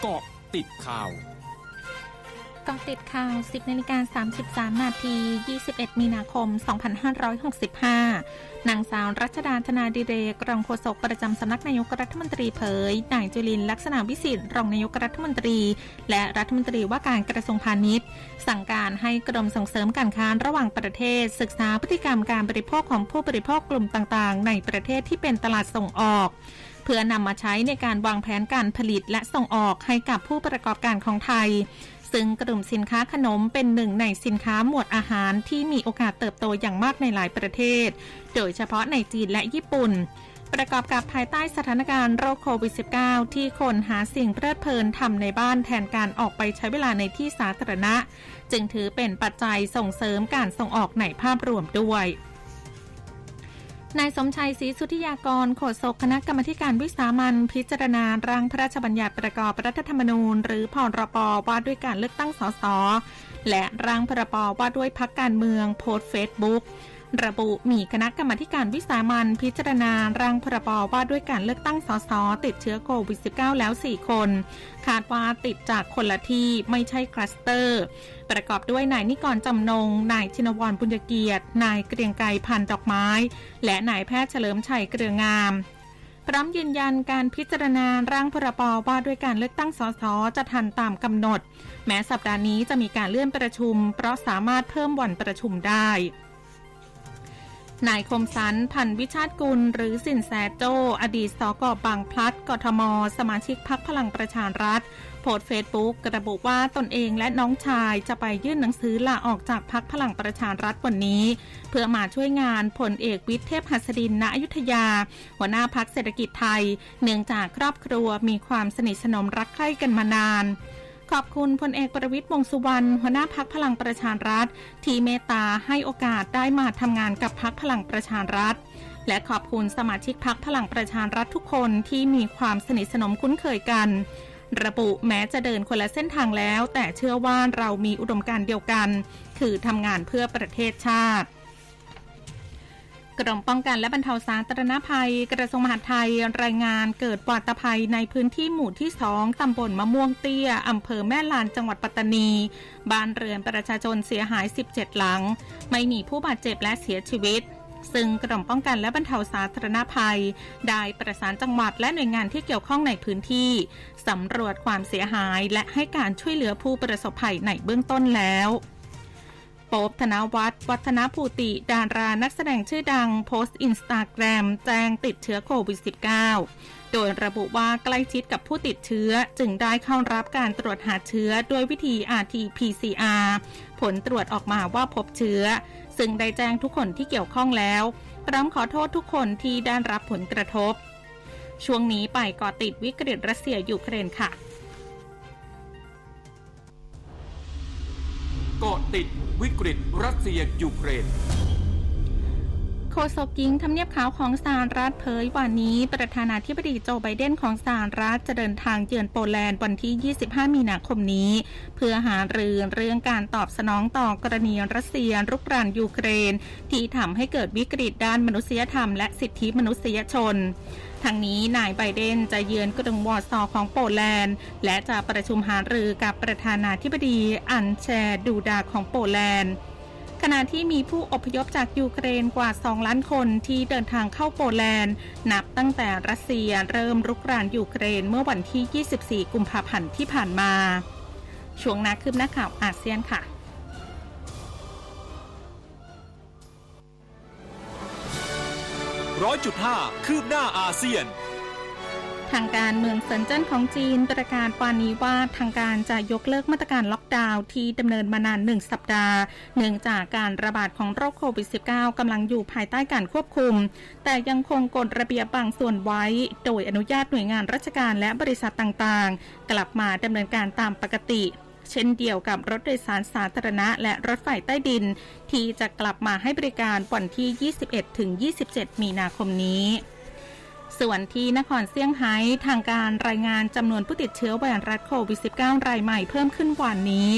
เกาะติดข่าวกาะติดข่าว 10นาฬิกา33 นาที 21 มีนาคม 2565 นางสาวรัชดาธนาดิเรก รองโฆษกประจำสำนักนายกรัฐมนตรีเผย นายจุลินลักษณะวิสิทธิ์รองนายกรัฐมนตรี และรัฐมนตรีว่าการกระทรวงพาณิชย์ สั่งการให้กรมส่งเสริมการค้าระหว่างประเทศ ศึกษาพฤติกรรมการบริโภคของผู้บริโภคกลุ่มต่างๆ ในประเทศที่เป็นตลาดส่งออก พื่อนำมาใช้ในการวางแผนการผลิตและส่งออกให้กับผู้ประกอบการของไทย ซึ่งกลุ่มสินค้าขนมเป็นหนึ่งในสินค้าหมวดอาหารที่มีโอกาสเติบโตอย่างมากในหลายประเทศ โดยเฉพาะในจีนและญี่ปุ่นประกอบกับภายใต้สถานการณ์โรคโควิด -19 ที่คนหาสิ่งเพลิดเพลินทำในบ้านแทนการออกไปใช้เวลาในที่สาธารณะ จึงถือเป็นปัจจัยส่งเสริมการส่งออกในภาพรวมด้วย นายสมชัยศรีสุธิยากรโฆษกคณะกรรมการวิสามันพิจารณาร่างพระราชบัญญัติประกอบรัฐธรรมนูญ หรือพรปว่าด้วยการเลือกตั้งสสและร่างพรปว่าด้วยพักการเมืองโพสเฟซบุ๊ก ระบุมีคณะกรรมการวิสามันพิจารณาร่างพรบว่าด้วยการเลือกตั้งสสติดเชื้อโควิด -19 แล้ว 4 คน คาดว่าติดจากคนละที่ไม่ใช่คลัสเตอร์ ประกอบด้วยนายนิกรจำนง นายชินวรบุญเกียรติ นายเกรียงไกรพันดอกไม้ และนายแพทย์เฉลิมชัยเกลืองามพร้อมยืนยันการพิจารณาร่างพรบว่าด้วยการเลือกตั้งสสจะทันตามกำหนด แม้สัปดาห์นี้จะมีการเลื่อนประชุม เพราะสามารถเพิ่มวันประชุมได้ นายคมสันพันวิชาติกุล หรือสินแสโจ อดีตสกบางพลัด กทม สมาชิกพักพลังประชารัฐ โพสเฟซบุ๊กระบุว่าตนเองและน้องชายจะไปยื่นหนังสือลาออกจากพักพลังประชารัฐวันนี้ เพื่อมาช่วยงานผลเอกวิทย์เทพหัสดินณอยุธยา หัวหน้าพักเศรษฐกิจไทย เนื่องจากครอบครัวมีความสนิทสนมรักใคร่กันมานาน ขอบคุณพลเอกประวิตยวงสุวรรณหัวหน้าพักพลังประชารัฐ ที่เมตตาให้โอกาสได้มาทำงานกับพักพลังประชารัฐ และขอบคุณสมาชิกพักพลังประชารัฐทุกคนที่มีความสนิทสนมคุ้นเคยกัน ระบุแม้จะเดินคนละเส้นทางแล้ว แต่เชื่อว่าเรามีอุดมการณ์เดียวกัน คือทำงานเพื่อประเทศชาติ กรมป้องกันและบรรเทาสาธารณภัย กระทรวงมหาดไทยรายงานเกิดวาตภัยในพื้นที่หมู่ที่สองตำบลมะม่วงเตี้ย อำเภอแม่ลานจังหวัดปัตตานี บ้านเรือนประชาชนเสียหาย 17 หลัง ไม่มีผู้บาดเจ็บและเสียชีวิตซึ่งกรมป้องกันและบรรเทาสาธารณภัย ได้ประสานจังหวัดและหน่วยงานที่เกี่ยวข้องในพื้นที่สำรวจความเสียหายและให้การช่วยเหลือผู้ประสบภัยในเบื้องต้นแล้ว ป๊บธนวัฒน์วัฒนภูติดารานักแสดงชื่อดังโพสต์อินสตาแกรมแจ้งติดเชื้อโควิด -19 โดยระบุว่าใกล้ชิดกับผู้ติดเชื้อจึงได้เข้ารับการตรวจหาเชื้อด้วยวิธี RT-PCR ผลตรวจออกมาว่าพบเชื้อ ซึ่งได้แจ้งทุกคนที่เกี่ยวข้องแล้วพร้อมขอโทษทุกคนที่ได้รับผลกระทบ ช่วงนี้ไปก่อติดวิกฤตรัสเซียยูเครนค่ะ เกาะติดวิกฤตรัสเซียยูเครนโฆษกหญิงทำเนียบขาวของสหรัฐเผยวันนี้ ประธานาธิบดีโจไบเดนของสหรัฐจะเดินทางเยือนโปแลนด์วันที่ 25 มีนาคมนี้ เพื่อหารือเรื่องการตอบสนองต่อกรณีรัสเซียรุกรานยูเครน ที่ทำให้เกิดวิกฤตด้านมนุษยธรรมและสิทธิมนุษยชน ทั้งนี้นายไบเดนจะเยือนกรุงวอร์ซอของโปแลนด์ และจะประชุมหารือกับประธานาธิบดีอันแชดูดาของโปแลนด์ขณะที่มีผู้อพยพจากยูเครนกว่า 2 ล้านคนที่เดินทางเข้าโปแลนด์ นับตั้งแต่รัสเซียเริ่มรุกรานยูเครนเมื่อวันที่ 24 กุมภาพันธ์ที่ผ่านมา ช่วงนักคืบหน้าข่าวอาเซียนค่ะ ร้อยจุดห้าคืบหน้าอาเซียน ทางการเมืองเซินเจิ้นของจีนประกาศวันนี้ว่าทางการจะยกเลิกมาตรการล็อกดาวน์ที่ดำเนินมานานหนึ่งสัปดาห์ เนื่องจากการระบาดของโรคโควิด -19 กำลังอยู่ภายใต้การควบคุม แต่ยังคงกฎระเบียบบางส่วนไว้ โดยอนุญาตหน่วยงานราชการและบริษัทต่างๆ กลับมาดำเนินการตามปกติ เช่นเดียวกับรถโดยสารสาธารณะ และรถไฟใต้ดิน ที่จะกลับมาให้บริการวันที่ 21-27 มีนาคมนี้ส่วนที่นครเซี่ยงไฮ้ทางการรายงานจำนวนผู้ติดเชื้อไวรัสโควิด -19 รายใหม่เพิ่มขึ้นวันนี้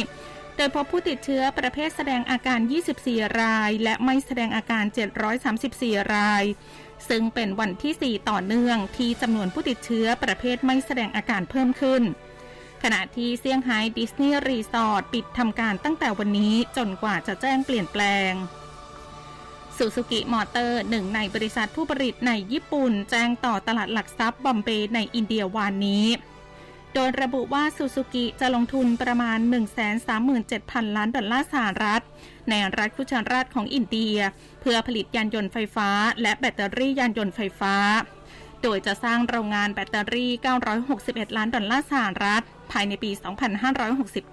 โดยพบผู้ติดเชื้อประเภทแสดงอาการ 24 ราย และไม่แสดงอาการ 734 ราย ซึ่งเป็นวันที่ 4 ต่อเนื่องที่จำนวนผู้ติดเชื้อประเภทไม่แสดงอาการเพิ่มขึ้น ขณะที่เซี่ยงไฮ้ดิสนีย์รีสอร์ทปิดทำการตั้งแต่วันนี้จนกว่าจะแจ้งเปลี่ยนแปลงซูซูกิมอเตอร์หนึ่งในบริษัทผู้ผลิตในญี่ปุ่น แจ้งต่อตลาดหลักทรัพย์บอมเบย์ในอินเดียวานนี้ โดยระบุว่าซูซูกิจะลงทุนประมาณ 137,000 ล้านดอลลาร์สหรัฐ ในรัฐกุชาราชของอินเดีย เพื่อผลิตยานยนต์ไฟฟ้า และแบตเตอรี่ยานยนต์ไฟฟ้า โดยจะสร้างโรงงานแบตเตอรี่ 961 ล้านดอลลาร์สหรัฐ ภายในปี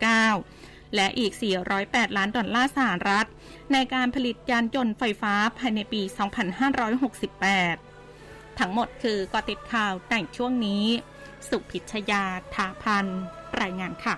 2569 และอีก 408 ล้านดอลลาร์สหรัฐ ในการผลิตยานยนต์ไฟฟ้าภายในปี 2568 ทั้งหมดคือกอติดข่าวในช่วงนี้ สุพิชยาถาพันรายงานค่ะ